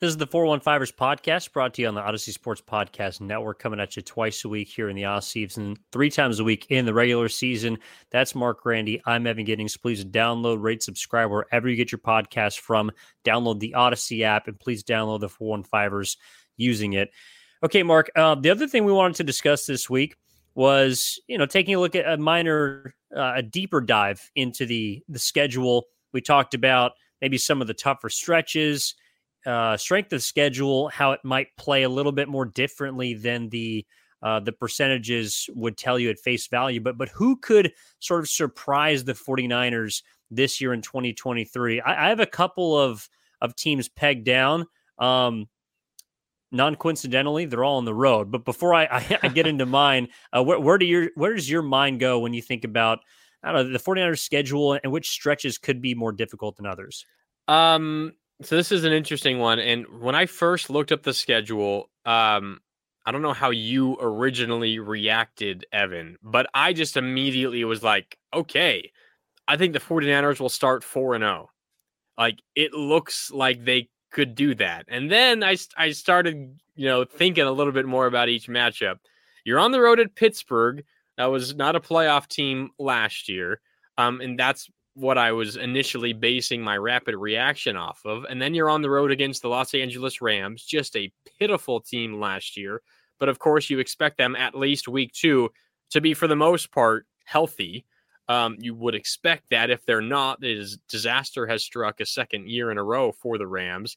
This is the 415ers podcast brought to you on the Audacy Sports Podcast Network, coming at you twice a week here in the off season, three times a week in the regular season. That's Marc Grandi. I'm Evan Giddings. Please download, rate, subscribe wherever you get your podcast from. Download the Audacy app and please download the 415ers using it. Okay, Marc. Uh, the other thing we wanted to discuss this week was, you know, taking a look at a minor, uh, a deeper dive into the the schedule. We talked about maybe some of the tougher stretches uh, strength of schedule, how it might play a little bit more differently than the uh, the percentages would tell you at face value. But but who could sort of surprise the 49ers this year in 2023? I, I have a couple of of teams pegged down. Um, non coincidentally, they're all on the road. But before I, I, I get into mine, uh, where, where do your where does your mind go when you think about I don't know the 49ers schedule and which stretches could be more difficult than others? Um, so this is an interesting one. And when I first looked up the schedule, um, I don't know how you originally reacted, Evan, but I just immediately was like, okay, I think the 49ers will start 4 and 0. Like it looks like they could do that. And then I I started, you know, thinking a little bit more about each matchup. You're on the road at Pittsburgh. That was not a playoff team last year. Um, and that's what I was initially basing my rapid reaction off of. And then you're on the road against the Los Angeles Rams, just a pitiful team last year. But of course, you expect them at least week two to be, for the most part, healthy. Um, you would expect that if they're not, is disaster has struck a second year in a row for the Rams.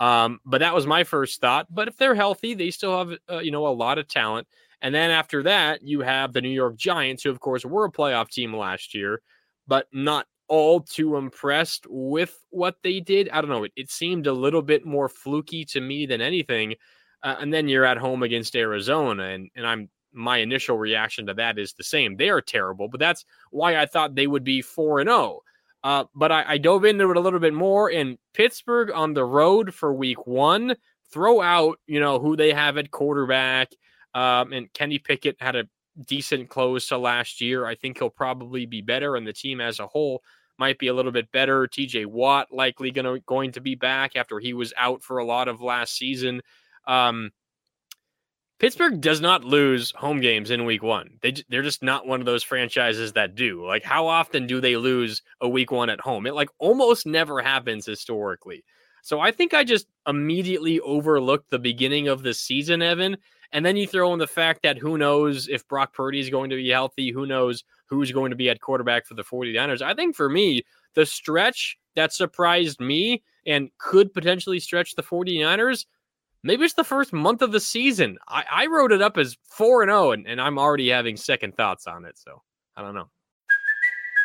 Um, but that was my first thought. But if they're healthy, they still have uh, you know a lot of talent. And then after that, you have the New York Giants, who of course were a playoff team last year, but not all too impressed with what they did. I don't know. It, it seemed a little bit more fluky to me than anything. Uh, and then you're at home against Arizona, and and I'm my initial reaction to that is the same. They are terrible, but that's why I thought they would be four and zero. Oh. Uh, but I, I dove into it a little bit more. In Pittsburgh on the road for Week One, throw out you know who they have at quarterback. Um, and Kenny Pickett had a decent close to last year. I think he'll probably be better, and the team as a whole might be a little bit better. TJ Watt likely gonna going to be back after he was out for a lot of last season. Um, Pittsburgh does not lose home games in week one. They, they're just not one of those franchises that do. Like, how often do they lose a week one at home? It like almost never happens historically. So I think I just immediately overlooked the beginning of the season, Evan, and then you throw in the fact that who knows if Brock Purdy is going to be healthy, who knows who's going to be at quarterback for the 49ers. I think for me, the stretch that surprised me and could potentially stretch the 49ers, maybe it's the first month of the season. I, I wrote it up as 4 and 0, and I'm already having second thoughts on it. So I don't know.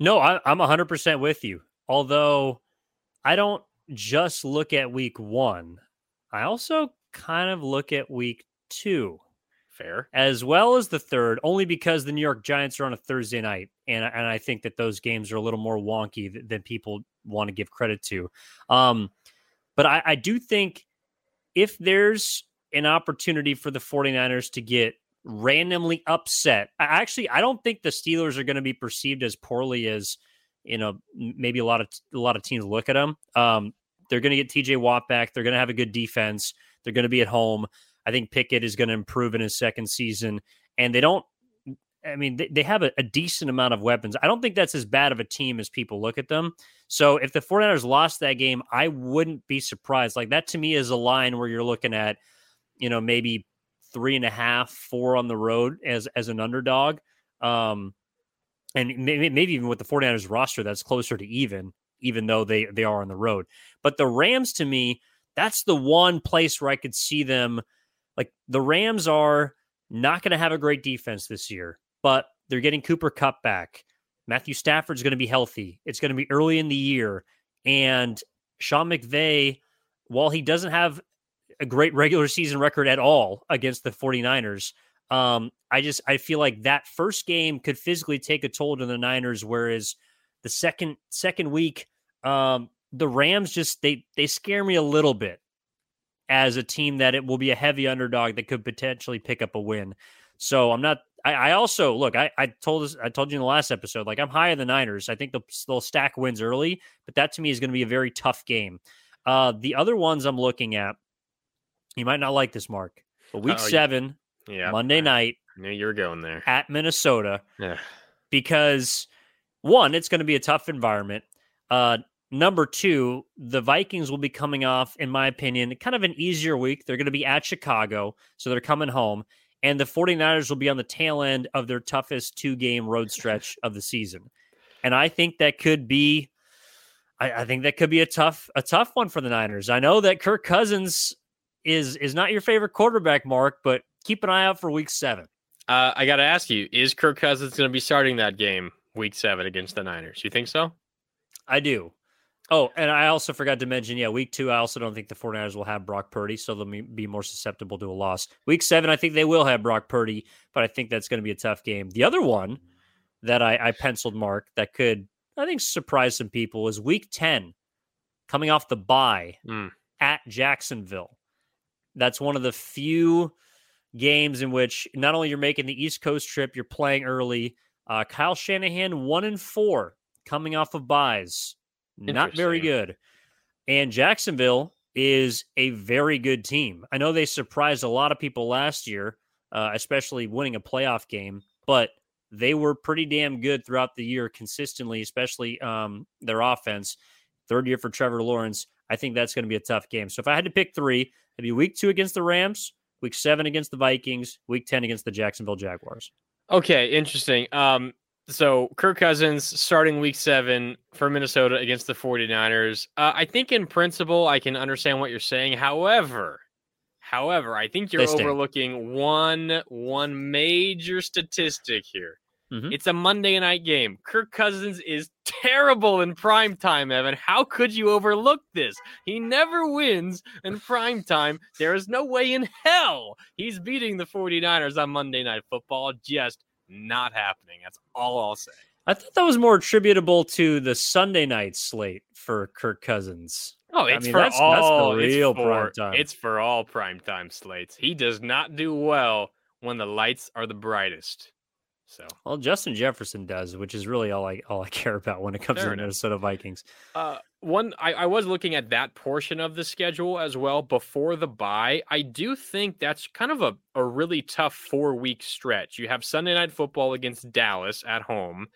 No, I, I'm 100% with you. Although I don't just look at week one, I also kind of look at week two. Fair. As well as the third, only because the New York Giants are on a Thursday night. And, and I think that those games are a little more wonky than people want to give credit to. Um, but I, I do think if there's an opportunity for the 49ers to get randomly upset. I actually I don't think the Steelers are going to be perceived as poorly as you know maybe a lot of a lot of teams look at them. Um, they're going to get TJ Watt back. They're going to have a good defense. They're going to be at home. I think Pickett is going to improve in his second season, and they don't. I mean, they, they have a, a, decent amount of weapons. I don't think that's as bad of a team as people look at them. So if the 49ers lost that game, I wouldn't be surprised. Like that to me is a line where you're looking at, you know, maybe three and a half, four on the road as as an underdog. Um, and maybe, maybe even with the 49ers roster, that's closer to even, even though they they are on the road. But the Rams, to me, that's the one place where I could see them. Like the Rams are not going to have a great defense this year but they're getting Cooper Kupp back. Matthew Stafford's going to be healthy. It's going to be early in the year. And Sean McVay, while he doesn't have a great regular season record at all against the 49ers, um, I just I feel like that first game could physically take a toll to the Niners, whereas the second second week, um, the Rams just they they scare me a little bit as a team that it will be a heavy underdog that could potentially pick up a win. So I'm not I, I, also look. I, I told us. I told you in the last episode. Like I'm high on the Niners. I think they'll, they'll stack wins early, but that to me is going to be a very tough game. Uh, the other ones I'm looking at, you might not like this, Marc. But week oh, seven, yeah, Monday night. Knew you were going there at Minnesota. Yeah. Because one, it's going to be a tough environment. Uh, number two, the Vikings will be coming off, in my opinion, kind of an easier week. They're going to be at Chicago, so they're coming home and the 49ers will be on the tail end of their toughest two game road stretch of the season. And I think that could be I, I, think that could be a tough a tough one for the Niners. I know that Kirk Cousins is is not your favorite quarterback, Marc, but keep an eye out for week seven. Uh, I gotta ask you, is Kirk Cousins gonna be starting that game week seven against the Niners? You think so? I do. Oh, and I also forgot to mention, yeah, week two, I also don't think the 49ers will have Brock Purdy, so they'll be more susceptible to a loss. Week seven, I think they will have Brock Purdy, but I think that's going to be a tough game. The other one that I, I penciled mark that could, I think, surprise some people is week 10, coming off the bye mm. at Jacksonville. That's one of the few games in which not only you're making the East Coast trip, you're playing early. Uh, Kyle Shanahan, one and four, coming off of byes not very good. And Jacksonville is a very good team. I know they surprised a lot of people last year, uh, especially winning a playoff game, but they were pretty damn good throughout the year consistently, especially um, their offense. Third year for Trevor Lawrence. I think that's going to be a tough game. So if I had to pick three, it'd be week two against the Rams, week seven against the Vikings, week 10 against the Jacksonville Jaguars. Okay, interesting. Um, so Kirk Cousins starting week seven for Minnesota against the 49ers. Uh, I think in principle, I can understand what you're saying. However, however, I think you're overlooking one one major statistic here. Mm-hmm. It's a Monday night game. Kirk Cousins is terrible in prime time, Evan. How could you overlook this? He never wins in prime time. There is no way in hell he's beating the 49ers on Monday night football. Just not happening. That's all I'll say. I thought that was more attributable to the Sunday night slate for Kirk Cousins. Oh, it's I mean, for that's, all. That's the real for, prime time. It's for all prime time slates. He does not do well when the lights are the brightest. So well, Justin Jefferson does, which is really all I all I care about when it comes Fair to the Minnesota Vikings. Uh, one, I, I was looking at that portion of the schedule as well before the bye. I do think that's kind of a, a really tough four week stretch. You have Sunday night football against Dallas at home.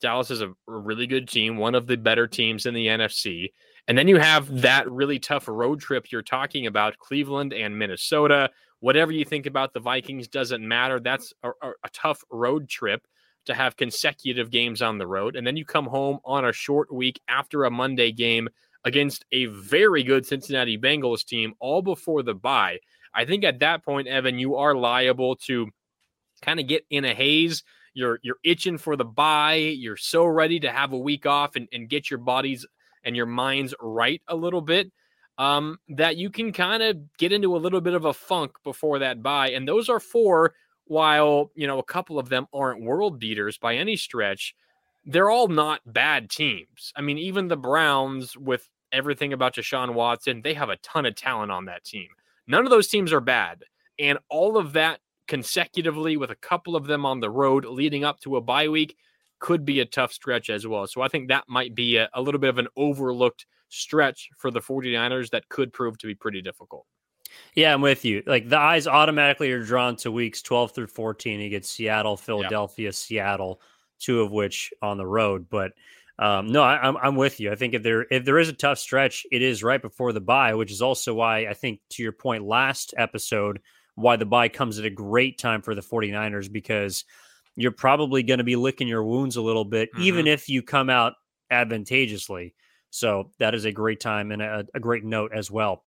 Dallas is a really good team, one of the better teams in the NFC. And then you have that really tough road trip you're talking about, Cleveland and Minnesota. Whatever you think about the Vikings doesn't matter. That's a, a, tough road trip to have consecutive games on the road. And then you come home on a short week after a Monday game against a very good Cincinnati Bengals team, all before the bye. I think at that point, Evan, you are liable to kind of get in a haze. You're you're itching for the bye. You're so ready to have a week off and, and get your bodies and your minds right a little bit um, that you can kind of get into a little bit of a funk before that bye. And those are four, while, you know, a couple of them aren't world beaters by any stretch, they're all not bad teams. I mean, even the Browns, with everything about Deshaun Watson, they have a ton of talent on that team. None of those teams are bad. And all of that consecutively with a couple of them on the road leading up to a bye week could be a tough stretch as well. So I think that might be a, a little bit of an overlooked stretch for the 49ers that could prove to be pretty difficult. Yeah, I'm with you. Like the eyes automatically are drawn to weeks 12 through 14. You get Seattle, Philadelphia, yeah. Seattle, two of which on the road. But um, no, I, am I'm, I'm with you. I think if there if there is a tough stretch, it is right before the bye, which is also why I think to your point last episode, why the bye comes at a great time for the 49ers because you're probably going to be licking your wounds a little bit, mm-hmm. even if you come out advantageously. So that is a great time and a, a great note as well.